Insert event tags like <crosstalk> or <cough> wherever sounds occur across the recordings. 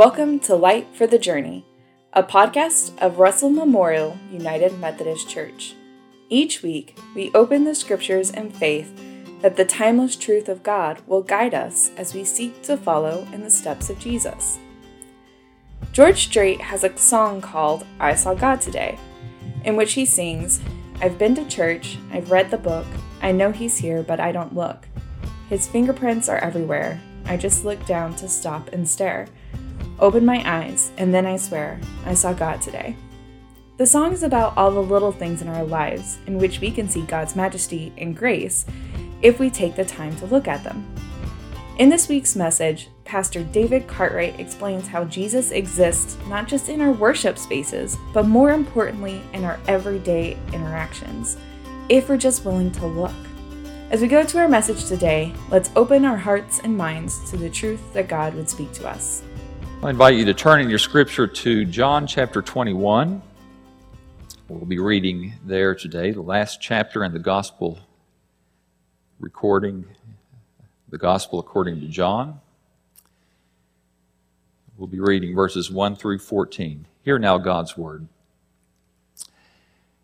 Welcome to Light for the Journey, a podcast of Russell Memorial United Methodist Church. Each week, we open the scriptures in faith that the timeless truth of God will guide us as we seek to follow in the steps of Jesus. George Strait has a song called I Saw God Today, in which he sings, I've been to church, I've read the book, I know he's here, but I don't look. His fingerprints are everywhere, I just look down to stop and stare. Open my eyes, and then I swear, I saw God today. The song is about all the little things in our lives in which we can see God's majesty and grace if we take the time to look at them. In this week's message, Pastor David Cartwright explains how Jesus exists not just in our worship spaces, but more importantly in our everyday interactions, if we're just willing to look. As we go to our message today, let's open our hearts and minds to the truth that God would speak to us. I invite you to turn in your scripture to John chapter 21. We'll be reading there today, the last chapter in the gospel recording, the gospel according to John. We'll be reading verses 1 through 14. Hear now God's word.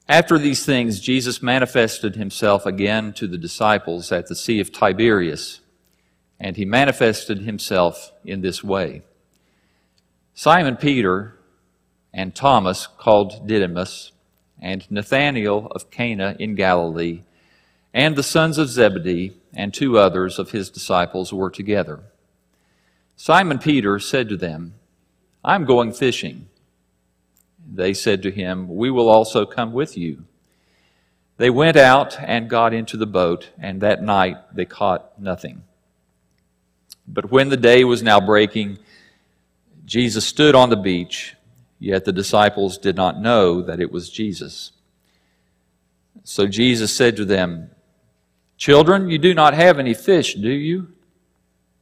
After these things, Jesus manifested himself again to the disciples at the Sea of Tiberias, and he manifested himself in this way. Simon Peter and Thomas, called Didymus, and Nathanael of Cana in Galilee, and the sons of Zebedee, and two others of his disciples were together. Simon Peter said to them, I'm going fishing. They said to him, We will also come with you. They went out and got into the boat, and that night they caught nothing. But when the day was now breaking, Jesus stood on the beach, yet the disciples did not know that it was Jesus. So Jesus said to them, Children, you do not have any fish, do you?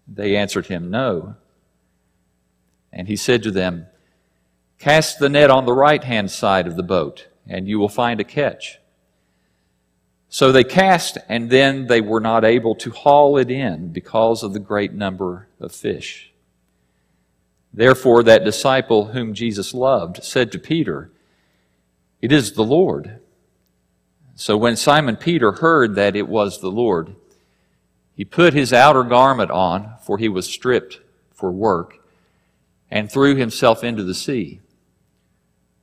They answered him, No. And he said to them, Cast the net on the right hand side of the boat, and you will find a catch. So they cast, and then they were not able to haul it in because of the great number of fish. Therefore, that disciple whom Jesus loved said to Peter, It is the Lord. So when Simon Peter heard that it was the Lord, he put his outer garment on, for he was stripped for work, and threw himself into the sea.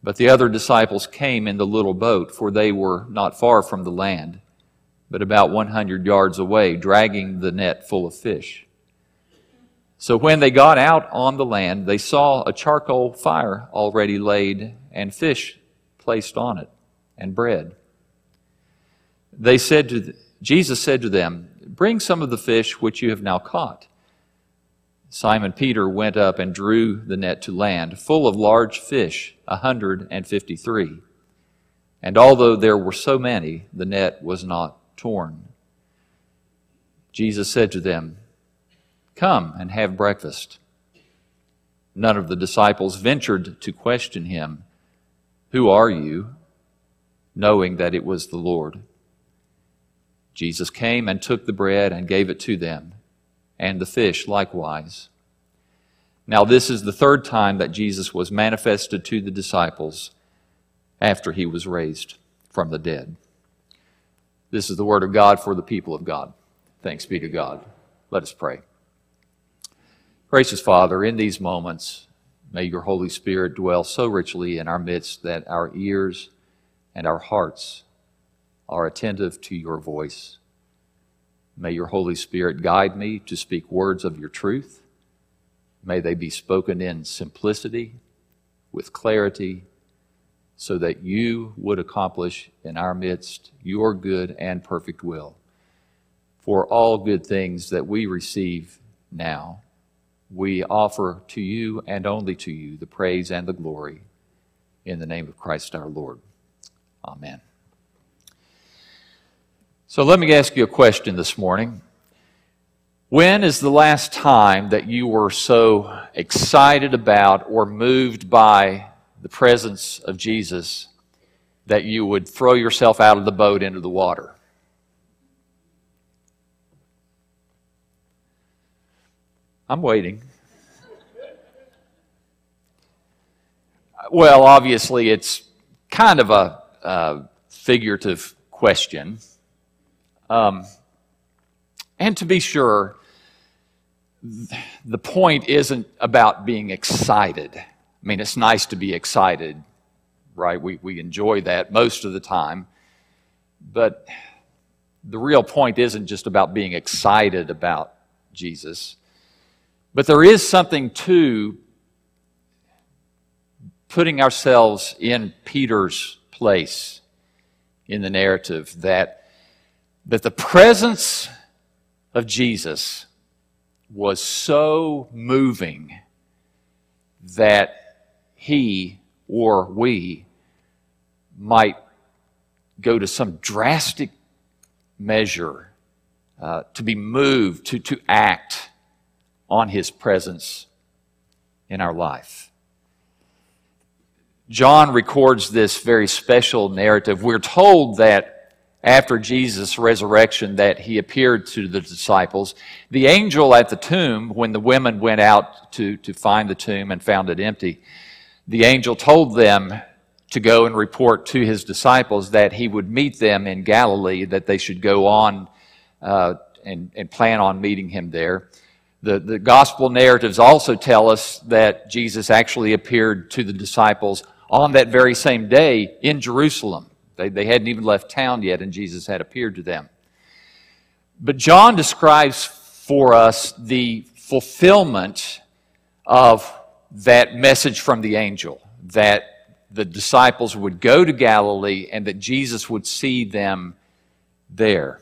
But the other disciples came in the little boat, for they were not far from the land, but about 100 yards away, dragging the net full of fish. So when they got out on the land, they saw a charcoal fire already laid and fish placed on it and bread. They said to Jesus said to them, "Bring some of the fish which you have now caught." Simon Peter went up and drew the net to land, full of large fish, a hundred and fifty three. And although there were so many, the net was not torn. Jesus said to them, Come and have breakfast. None of the disciples ventured to question him, Who are you? knowing that it was the Lord. Jesus came and took the bread and gave it to them, and the fish likewise. Now, this is the third time that Jesus was manifested to the disciples after he was raised from the dead. This is the word of God for the people of God. Thanks be to God. Let us pray. Gracious Father, in these moments, may your Holy Spirit dwell so richly in our midst that our ears and our hearts are attentive to your voice. May your Holy Spirit guide me to speak words of your truth. May they be spoken in simplicity, with clarity, so that you would accomplish in our midst your good and perfect will. For all good things that we receive now we offer to you and only to you the praise and the glory in the name of Christ our Lord. Amen. So let me ask you a question this morning. When is the last time that you were so excited about or moved by the presence of Jesus that you would throw yourself out of the boat into the water? I'm waiting. Well, obviously, it's kind of a, a figurative question. Um, and to be sure, the point isn't about being excited. I mean, it's nice to be excited, right? We, we enjoy that most of the time. But the real point isn't just about being excited about Jesus, but there is something to putting ourselves in Peter's place in the narrative that, that the presence of Jesus was so moving that he or we might go to some drastic measure uh, to be moved, to, to act on his presence in our life. John records this very special narrative. We're told that after Jesus' resurrection that he appeared to the disciples. The angel at the tomb, when the women went out to, to find the tomb and found it empty, the angel told them to go and report to his disciples that he would meet them in Galilee, that they should go on uh, and, and plan on meeting him there. The, the gospel narratives also tell us that Jesus actually appeared to the disciples on that very same day in Jerusalem. They, they hadn't even left town yet, and Jesus had appeared to them. But John describes for us the fulfillment of that message from the angel that the disciples would go to Galilee and that Jesus would see them there.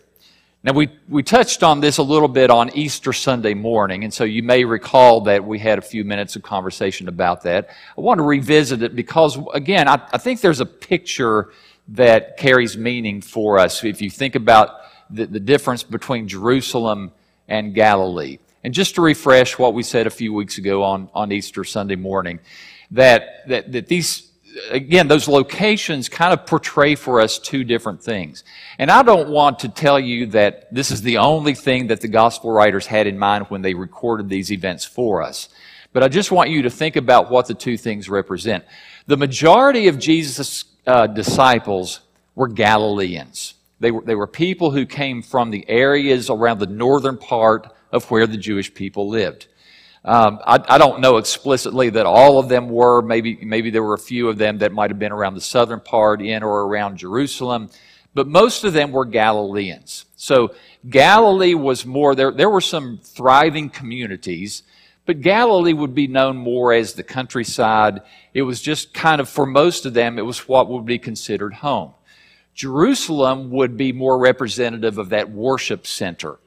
Now, we, we touched on this a little bit on Easter Sunday morning, and so you may recall that we had a few minutes of conversation about that. I want to revisit it because, again, I, I think there's a picture that carries meaning for us if you think about the, the difference between Jerusalem and Galilee. And just to refresh what we said a few weeks ago on, on Easter Sunday morning, that, that, that these, again, those locations kind of portray for us two different things. And I don't want to tell you that this is the only thing that the gospel writers had in mind when they recorded these events for us. But I just want you to think about what the two things represent. The majority of Jesus' uh, disciples were Galileans. They were, they were people who came from the areas around the northern part of where the Jewish people lived. Um, I, I, don't know explicitly that all of them were. Maybe, maybe there were a few of them that might have been around the southern part, in or around Jerusalem. But most of them were Galileans. So Galilee was more, there, there were some thriving communities, but Galilee would be known more as the countryside. It was just kind of, for most of them, it was what would be considered home. Jerusalem would be more representative of that worship center.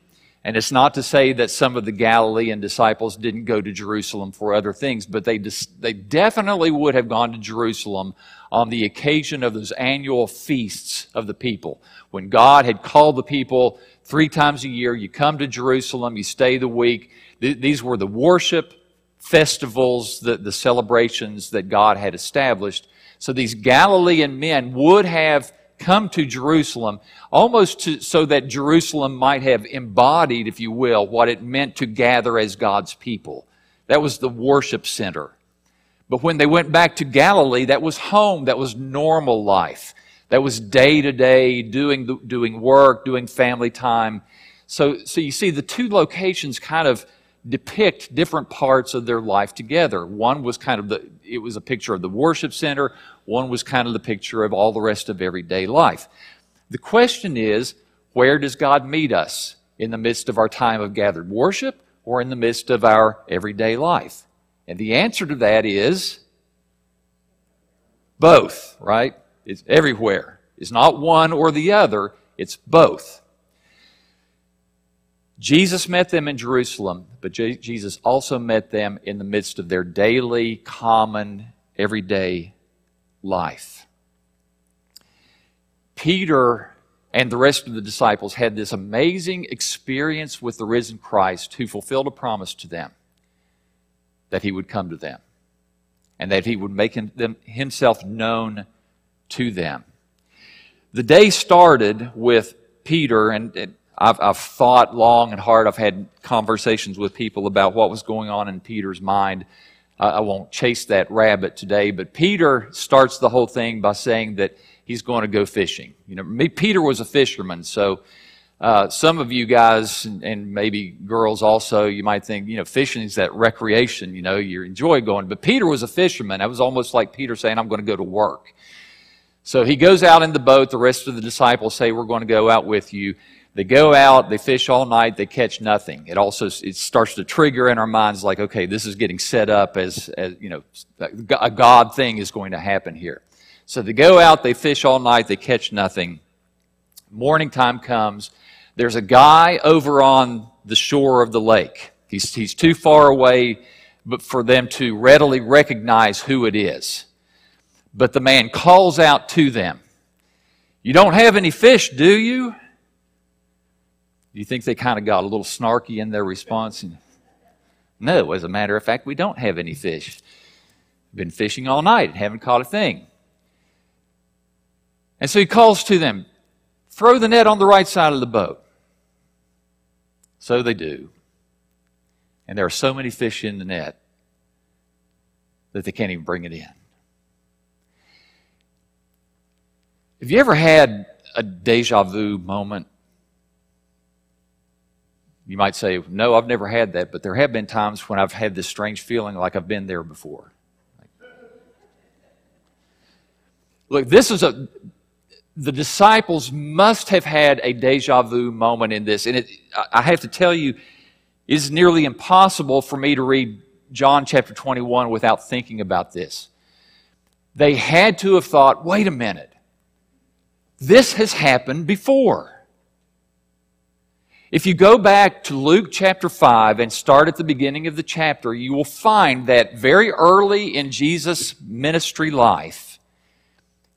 And it's not to say that some of the Galilean disciples didn't go to Jerusalem for other things, but they, they definitely would have gone to Jerusalem on the occasion of those annual feasts of the people. When God had called the people three times a year, you come to Jerusalem, you stay the week. These were the worship festivals, the, the celebrations that God had established. So these Galilean men would have come to Jerusalem almost to, so that Jerusalem might have embodied, if you will, what it meant to gather as God's people. That was the worship center. But when they went back to Galilee, that was home, that was normal life. That was day to day, doing, doing work, doing family time. So, so you see, the two locations kind of depict different parts of their life together. One was kind of the, it was a picture of the worship center. One was kind of the picture of all the rest of everyday life. The question is, where does God meet us? In the midst of our time of gathered worship or in the midst of our everyday life? And the answer to that is both, right? It's everywhere. It's not one or the other, it's both. Jesus met them in Jerusalem, but Jesus also met them in the midst of their daily, common, everyday life. Peter and the rest of the disciples had this amazing experience with the risen Christ who fulfilled a promise to them that he would come to them and that he would make himself known to them. The day started with Peter, and I've, I've thought long and hard. I've had conversations with people about what was going on in Peter's mind. I won't chase that rabbit today, but Peter starts the whole thing by saying that he's going to go fishing. You know, Peter was a fisherman, so uh, some of you guys and, and, maybe girls also, you might think, you know, fishing is that recreation. You know, you enjoy going. But Peter was a fisherman. That was almost like Peter saying, "I'm going to go to work." So he goes out in the boat. The rest of the disciples say, "We're going to go out with you." They go out, they fish all night, they catch nothing. It also it starts to trigger in our minds like, okay, this is getting set up as, as you know, a God thing is going to happen here. So they go out, they fish all night, they catch nothing. Morning time comes. There's a guy over on the shore of the lake. He's, he's too far away but for them to readily recognize who it is. But the man calls out to them, You don't have any fish, do you? Do you think they kind of got a little snarky in their response? No, as a matter of fact, we don't have any fish. Been fishing all night and haven't caught a thing. And so he calls to them, throw the net on the right side of the boat. So they do. And there are so many fish in the net that they can't even bring it in. Have you ever had a deja vu moment you might say, No, I've never had that, but there have been times when I've had this strange feeling like I've been there before. Look, this is a. The disciples must have had a deja vu moment in this. And it, I have to tell you, it is nearly impossible for me to read John chapter 21 without thinking about this. They had to have thought, wait a minute, this has happened before. If you go back to Luke chapter 5 and start at the beginning of the chapter, you will find that very early in Jesus' ministry life,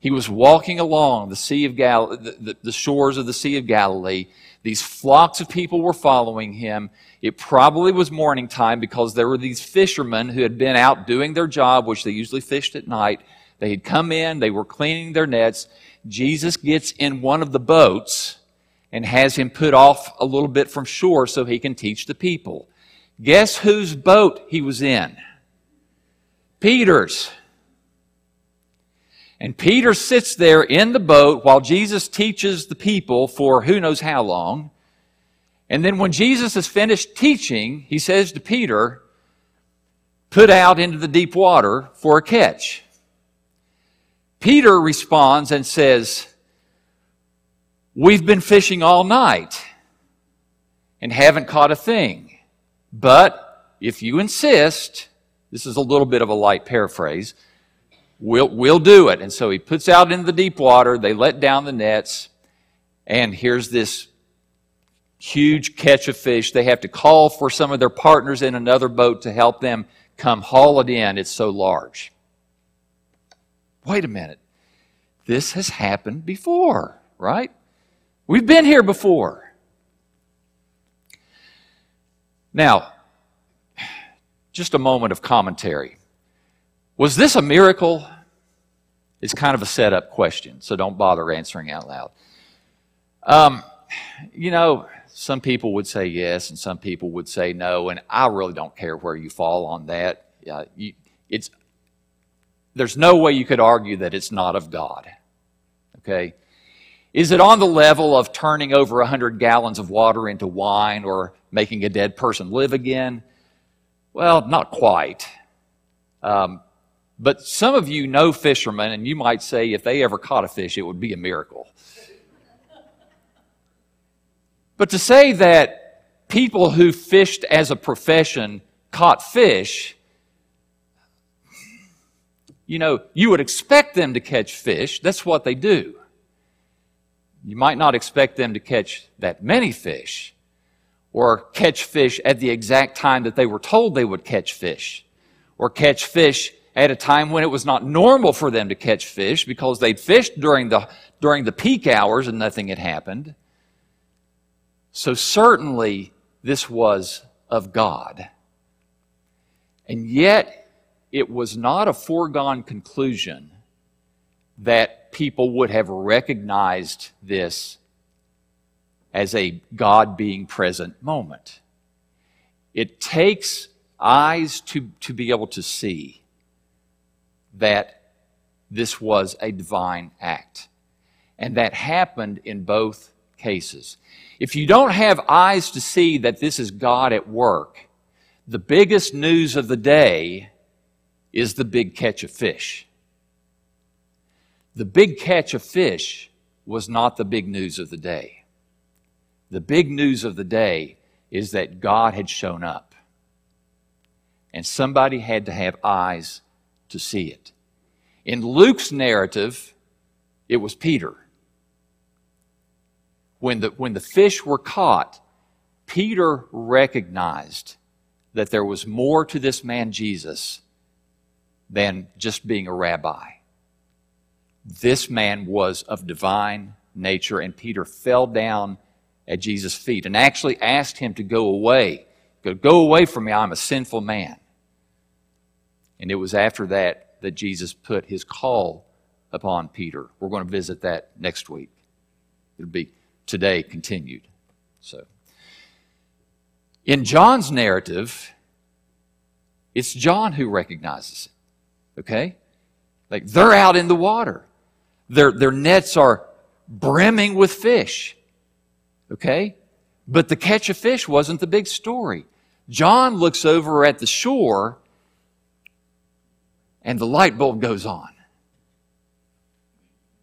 he was walking along the Sea of Gal- the, the, the shores of the Sea of Galilee. These flocks of people were following him. It probably was morning time because there were these fishermen who had been out doing their job, which they usually fished at night. They had come in, they were cleaning their nets. Jesus gets in one of the boats and has him put off a little bit from shore so he can teach the people. Guess whose boat he was in? Peter's. And Peter sits there in the boat while Jesus teaches the people for who knows how long. And then when Jesus has finished teaching, he says to Peter, Put out into the deep water for a catch. Peter responds and says, We've been fishing all night and haven't caught a thing. But if you insist, this is a little bit of a light paraphrase, we'll, we'll do it. And so he puts out into the deep water, they let down the nets, and here's this huge catch of fish. They have to call for some of their partners in another boat to help them come haul it in. It's so large. Wait a minute. This has happened before, right? We've been here before. Now, just a moment of commentary. Was this a miracle? It's kind of a setup question, so don't bother answering out loud. Um, you know, some people would say yes, and some people would say no, and I really don't care where you fall on that. Uh, you, it's there's no way you could argue that it's not of God. Okay, is it on the level of turning over 100 gallons of water into wine or making a dead person live again? Well, not quite. Um, but some of you know fishermen, and you might say if they ever caught a fish, it would be a miracle. But to say that people who fished as a profession caught fish, you know, you would expect them to catch fish. That's what they do. You might not expect them to catch that many fish or catch fish at the exact time that they were told they would catch fish or catch fish at a time when it was not normal for them to catch fish because they'd fished during the, during the peak hours and nothing had happened. So certainly this was of God. And yet it was not a foregone conclusion that people would have recognized this as a God being present moment. It takes eyes to, to be able to see that this was a divine act. And that happened in both cases. If you don't have eyes to see that this is God at work, the biggest news of the day is the big catch of fish. The big catch of fish was not the big news of the day. The big news of the day is that God had shown up. And somebody had to have eyes to see it. In Luke's narrative, it was Peter. When the, when the fish were caught, Peter recognized that there was more to this man Jesus than just being a rabbi. This man was of divine nature, and Peter fell down at Jesus' feet and actually asked him to go away. Go, go away from me, I'm a sinful man. And it was after that that Jesus put his call upon Peter. We're going to visit that next week. It'll be today continued. So, in John's narrative, it's John who recognizes it. Okay? Like they're out in the water. Their, their nets are brimming with fish. Okay? But the catch of fish wasn't the big story. John looks over at the shore and the light bulb goes on.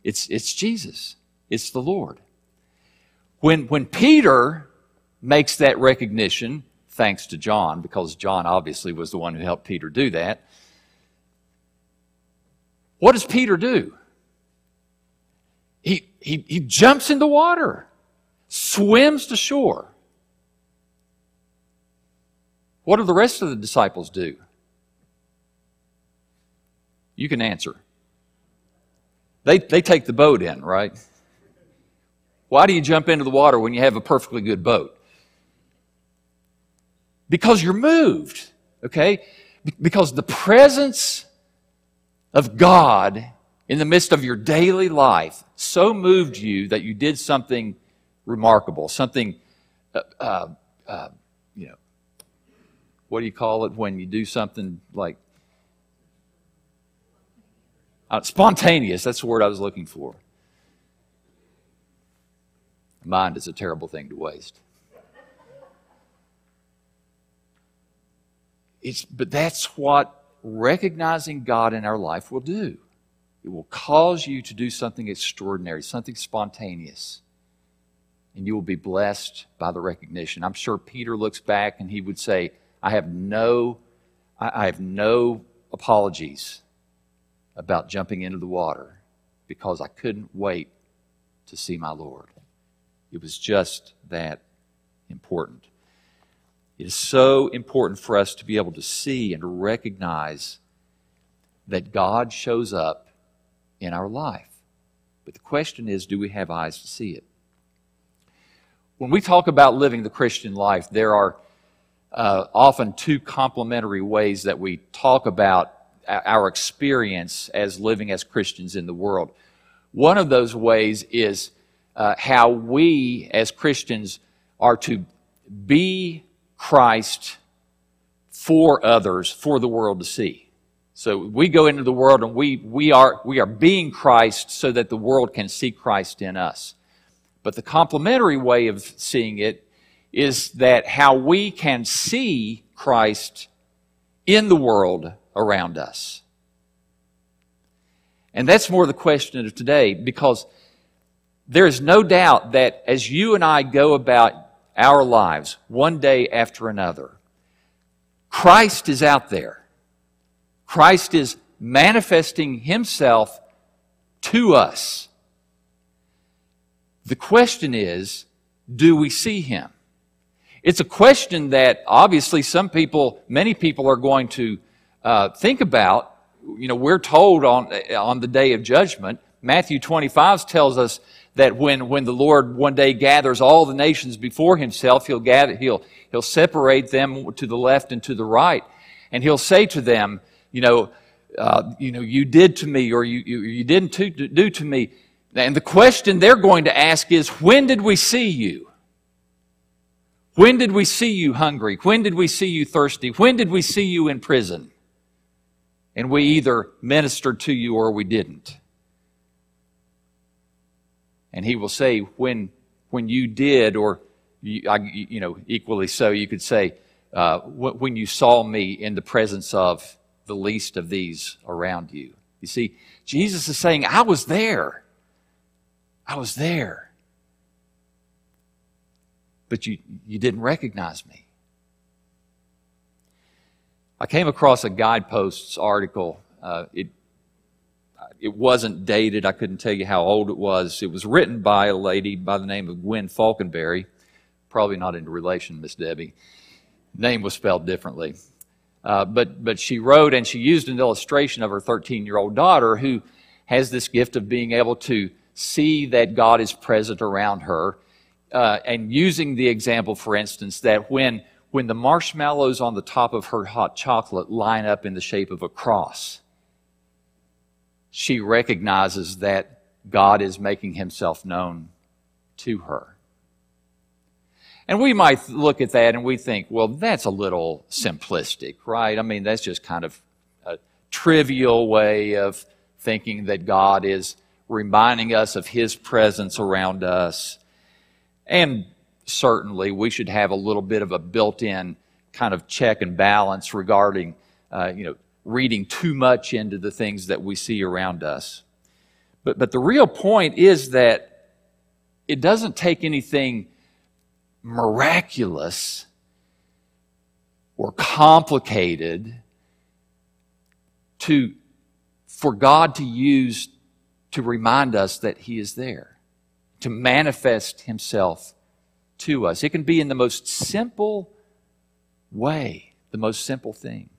It's, it's Jesus. It's the Lord. When, when Peter makes that recognition, thanks to John, because John obviously was the one who helped Peter do that, what does Peter do? He, he, jumps in the water, swims to shore. What do the rest of the disciples do? You can answer. They, they take the boat in, right? Why do you jump into the water when you have a perfectly good boat? Because you're moved, okay? Because the presence of God in the midst of your daily life so moved you that you did something remarkable, something, uh, uh, uh, you know, what do you call it when you do something like uh, spontaneous? That's the word I was looking for. Mind is a terrible thing to waste. It's, but that's what recognizing God in our life will do. It will cause you to do something extraordinary, something spontaneous. And you will be blessed by the recognition. I'm sure Peter looks back and he would say, I have no, I have no apologies about jumping into the water because I couldn't wait to see my Lord. It was just that important. It is so important for us to be able to see and recognize that God shows up in our life. But the question is do we have eyes to see it? When we talk about living the Christian life, there are uh, often two complementary ways that we talk about our experience as living as Christians in the world. One of those ways is uh, how we as Christians are to be Christ for others, for the world to see. So we go into the world and we, we, are, we are being Christ so that the world can see Christ in us. But the complementary way of seeing it is that how we can see Christ in the world around us. And that's more the question of today because there is no doubt that as you and I go about our lives one day after another, Christ is out there. Christ is manifesting himself to us. The question is, do we see him? It's a question that obviously some people, many people are going to uh, think about. You know, we're told on, on the day of judgment, Matthew 25 tells us that when, when the Lord one day gathers all the nations before himself, he'll, gather, he'll, he'll separate them to the left and to the right. And he'll say to them, you know, uh, you know, you did to me or you, you, you didn't to, do to me. And the question they're going to ask is, when did we see you? When did we see you hungry? When did we see you thirsty? When did we see you in prison? And we either ministered to you or we didn't. And he will say, when, when you did, or you, I, you know, equally so, you could say, uh, when you saw me in the presence of the least of these around you. You see, Jesus is saying, I was there. I was there. But you, you didn't recognize me. I came across a guideposts article. Uh, it, it wasn't dated. I couldn't tell you how old it was. It was written by a lady by the name of Gwen Falconberry. Probably not in relation, Miss Debbie. Name was spelled differently. Uh, but, but she wrote and she used an illustration of her 13 year old daughter who has this gift of being able to see that God is present around her. Uh, and using the example, for instance, that when, when the marshmallows on the top of her hot chocolate line up in the shape of a cross, she recognizes that God is making himself known to her. And we might look at that and we think, well, that's a little simplistic, right? I mean, that's just kind of a trivial way of thinking that God is reminding us of His presence around us. And certainly we should have a little bit of a built in kind of check and balance regarding, uh, you know, reading too much into the things that we see around us. But, but the real point is that it doesn't take anything miraculous or complicated to, for God to use to remind us that He is there, to manifest Himself to us. It can be in the most simple way, the most simple thing.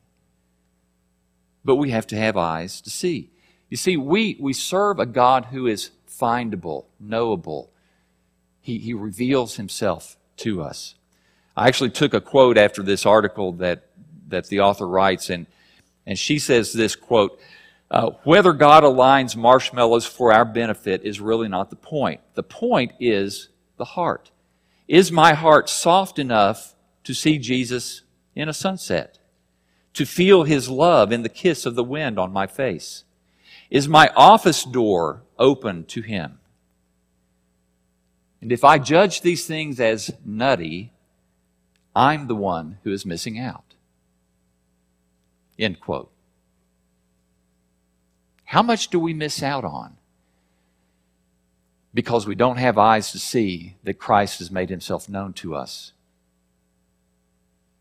But we have to have eyes to see. You see, we, we serve a God who is findable, knowable. He, he reveals Himself to us. I actually took a quote after this article that, that the author writes, and, and she says this quote, uh, whether God aligns marshmallows for our benefit is really not the point. The point is the heart. Is my heart soft enough to see Jesus in a sunset? To feel his love in the kiss of the wind on my face? Is my office door open to him? And if I judge these things as nutty, I'm the one who is missing out. End quote. How much do we miss out on? Because we don't have eyes to see that Christ has made himself known to us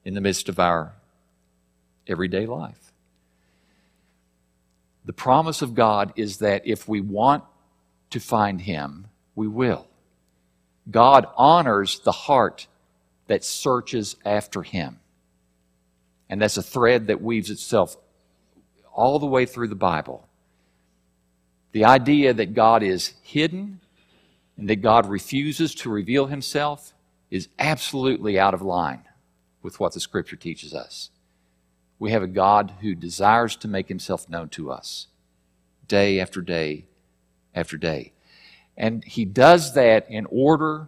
in the midst of our everyday life. The promise of God is that if we want to find him, we will. God honors the heart that searches after Him. And that's a thread that weaves itself all the way through the Bible. The idea that God is hidden and that God refuses to reveal Himself is absolutely out of line with what the Scripture teaches us. We have a God who desires to make Himself known to us day after day after day. And he does that in order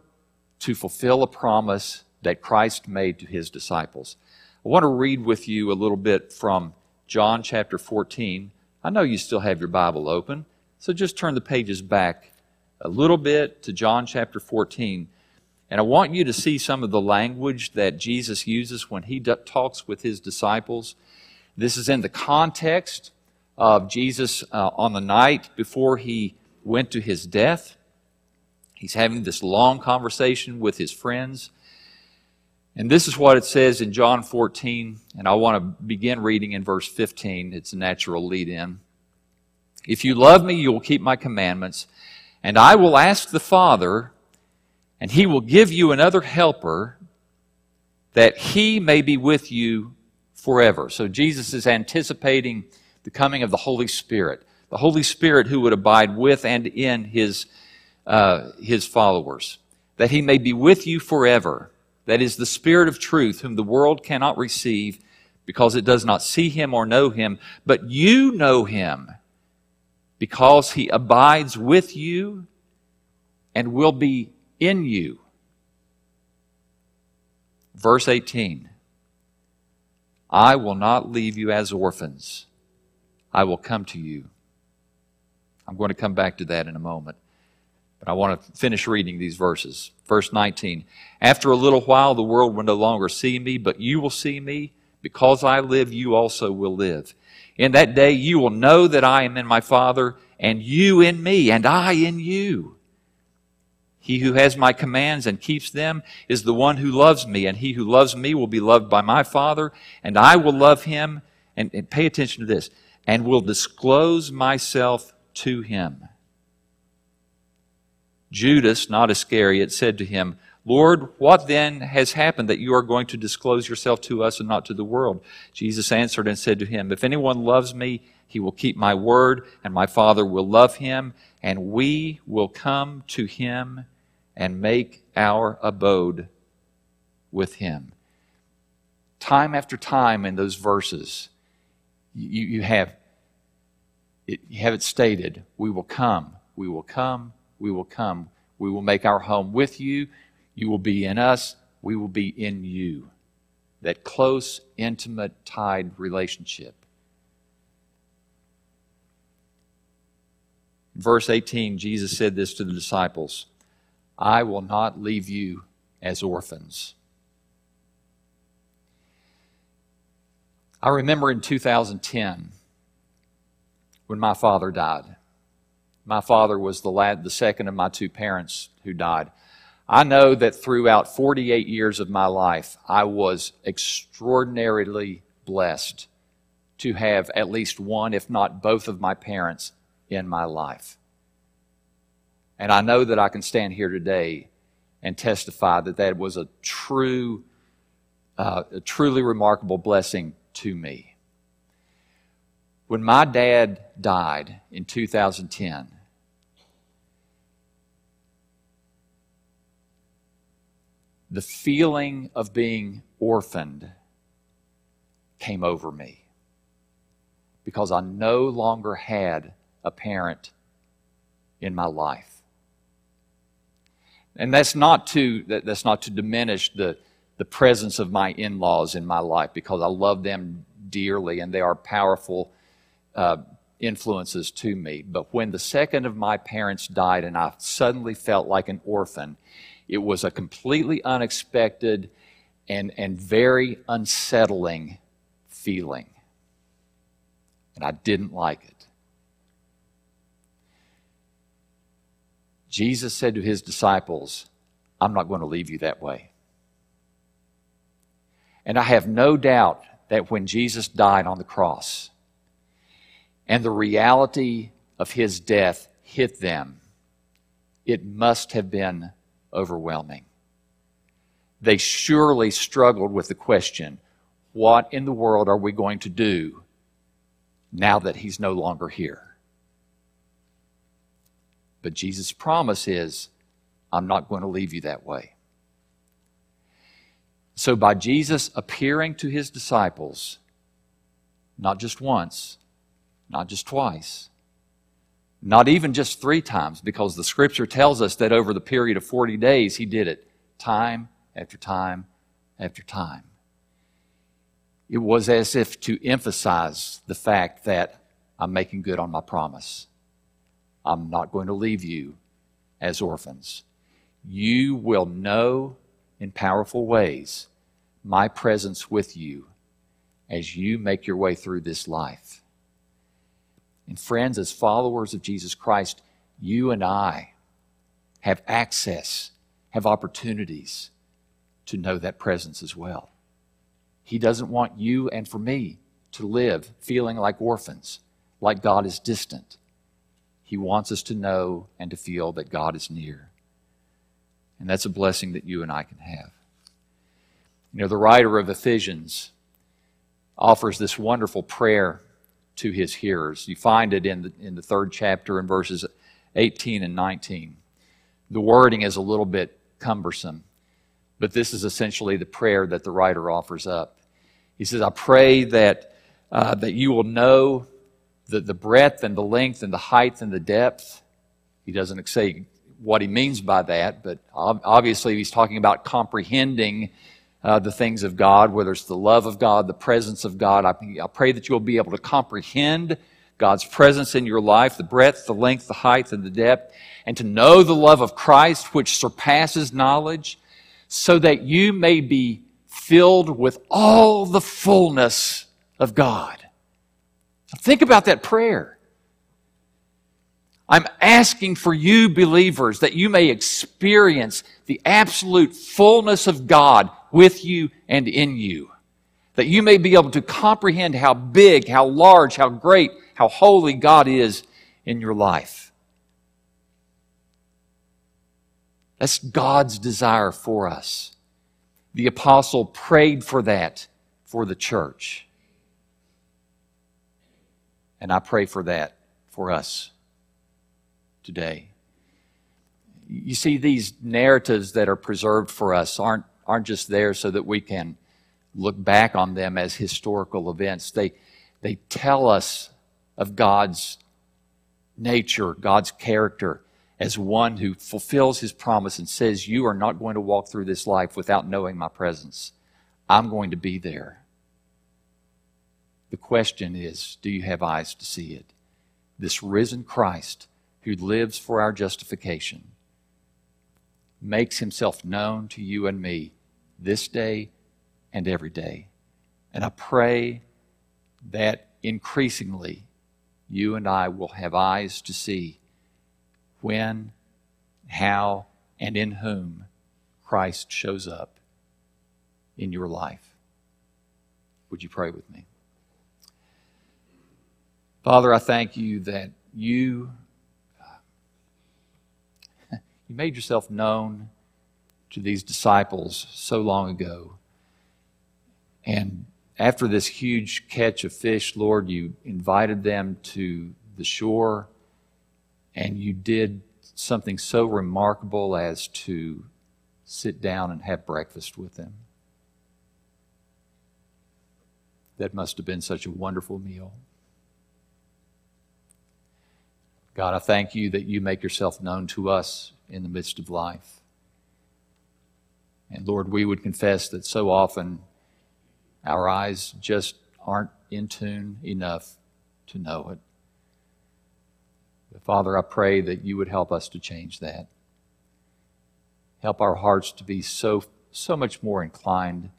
to fulfill a promise that Christ made to his disciples. I want to read with you a little bit from John chapter 14. I know you still have your Bible open, so just turn the pages back a little bit to John chapter 14. And I want you to see some of the language that Jesus uses when he talks with his disciples. This is in the context of Jesus uh, on the night before he went to his death. He's having this long conversation with his friends. And this is what it says in John 14, and I want to begin reading in verse 15. It's a natural lead in. If you love me, you will keep my commandments, and I will ask the Father, and he will give you another helper that he may be with you forever. So Jesus is anticipating the coming of the Holy Spirit the Holy Spirit who would abide with and in his, uh, his followers, that he may be with you forever. That is the Spirit of truth, whom the world cannot receive because it does not see him or know him, but you know him because he abides with you and will be in you. Verse 18 I will not leave you as orphans, I will come to you. I'm going to come back to that in a moment. But I want to finish reading these verses. Verse 19 After a little while, the world will no longer see me, but you will see me. Because I live, you also will live. In that day, you will know that I am in my Father, and you in me, and I in you. He who has my commands and keeps them is the one who loves me, and he who loves me will be loved by my Father, and I will love him. And, and pay attention to this, and will disclose myself to him. Judas, not Iscariot, said to him, Lord, what then has happened that you are going to disclose yourself to us and not to the world? Jesus answered and said to him, If anyone loves me, he will keep my word, and my Father will love him, and we will come to him and make our abode with him. Time after time in those verses, you, you have it, have it stated, we will come, we will come, we will come. We will make our home with you. You will be in us. We will be in you. That close, intimate, tied relationship. Verse 18, Jesus said this to the disciples I will not leave you as orphans. I remember in 2010 when my father died. My father was the, lad, the second of my two parents who died. I know that throughout 48 years of my life, I was extraordinarily blessed to have at least one, if not both, of my parents in my life. And I know that I can stand here today and testify that that was a true, uh, a truly remarkable blessing to me. When my dad died in 2010, the feeling of being orphaned came over me because I no longer had a parent in my life. And that's not to, that's not to diminish the, the presence of my in laws in my life because I love them dearly and they are powerful uh, influences to me. But when the second of my parents died and I suddenly felt like an orphan, it was a completely unexpected and, and very unsettling feeling. And I didn't like it. Jesus said to his disciples, I'm not going to leave you that way. And I have no doubt that when Jesus died on the cross, and the reality of his death hit them, it must have been overwhelming. They surely struggled with the question what in the world are we going to do now that he's no longer here? But Jesus' promise is, I'm not going to leave you that way. So, by Jesus appearing to his disciples, not just once, not just twice, not even just three times, because the scripture tells us that over the period of 40 days, he did it time after time after time. It was as if to emphasize the fact that I'm making good on my promise. I'm not going to leave you as orphans. You will know in powerful ways my presence with you as you make your way through this life. And friends, as followers of Jesus Christ, you and I have access, have opportunities to know that presence as well. He doesn't want you and for me to live feeling like orphans, like God is distant. He wants us to know and to feel that God is near. And that's a blessing that you and I can have. You know, the writer of Ephesians offers this wonderful prayer to his hearers. You find it in the, in the third chapter in verses 18 and 19. The wording is a little bit cumbersome, but this is essentially the prayer that the writer offers up. He says, I pray that, uh, that you will know the, the breadth and the length and the height and the depth. He doesn't say what he means by that, but obviously he's talking about comprehending uh, the things of God, whether it's the love of God, the presence of God. I, I pray that you'll be able to comprehend God's presence in your life, the breadth, the length, the height, and the depth, and to know the love of Christ, which surpasses knowledge, so that you may be filled with all the fullness of God. Think about that prayer. I'm asking for you, believers, that you may experience the absolute fullness of God with you and in you. That you may be able to comprehend how big, how large, how great, how holy God is in your life. That's God's desire for us. The apostle prayed for that for the church. And I pray for that for us today. You see, these narratives that are preserved for us aren't, aren't just there so that we can look back on them as historical events. They, they tell us of God's nature, God's character, as one who fulfills his promise and says, You are not going to walk through this life without knowing my presence. I'm going to be there. The question is do you have eyes to see it? This risen Christ who lives for our justification makes himself known to you and me this day and every day. And I pray that increasingly you and I will have eyes to see when, how, and in whom Christ shows up in your life. Would you pray with me? Father, I thank you that you uh, <laughs> you made yourself known to these disciples so long ago. And after this huge catch of fish, Lord, you invited them to the shore and you did something so remarkable as to sit down and have breakfast with them. That must have been such a wonderful meal. God, I thank you that you make yourself known to us in the midst of life. And Lord, we would confess that so often our eyes just aren't in tune enough to know it. But Father, I pray that you would help us to change that. Help our hearts to be so, so much more inclined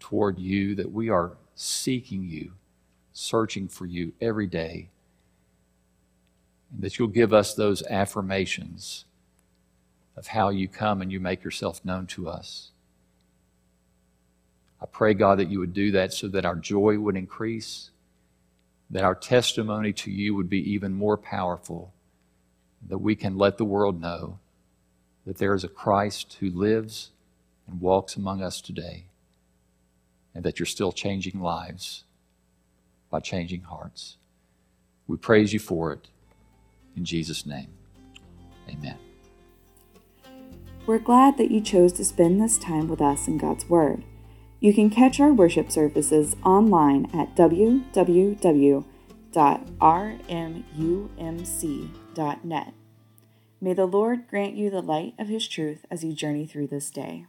toward you that we are seeking you, searching for you every day. And that you'll give us those affirmations of how you come and you make yourself known to us. I pray, God, that you would do that so that our joy would increase, that our testimony to you would be even more powerful, that we can let the world know that there is a Christ who lives and walks among us today, and that you're still changing lives by changing hearts. We praise you for it. In Jesus' name, amen. We're glad that you chose to spend this time with us in God's Word. You can catch our worship services online at www.rmumc.net. May the Lord grant you the light of His truth as you journey through this day.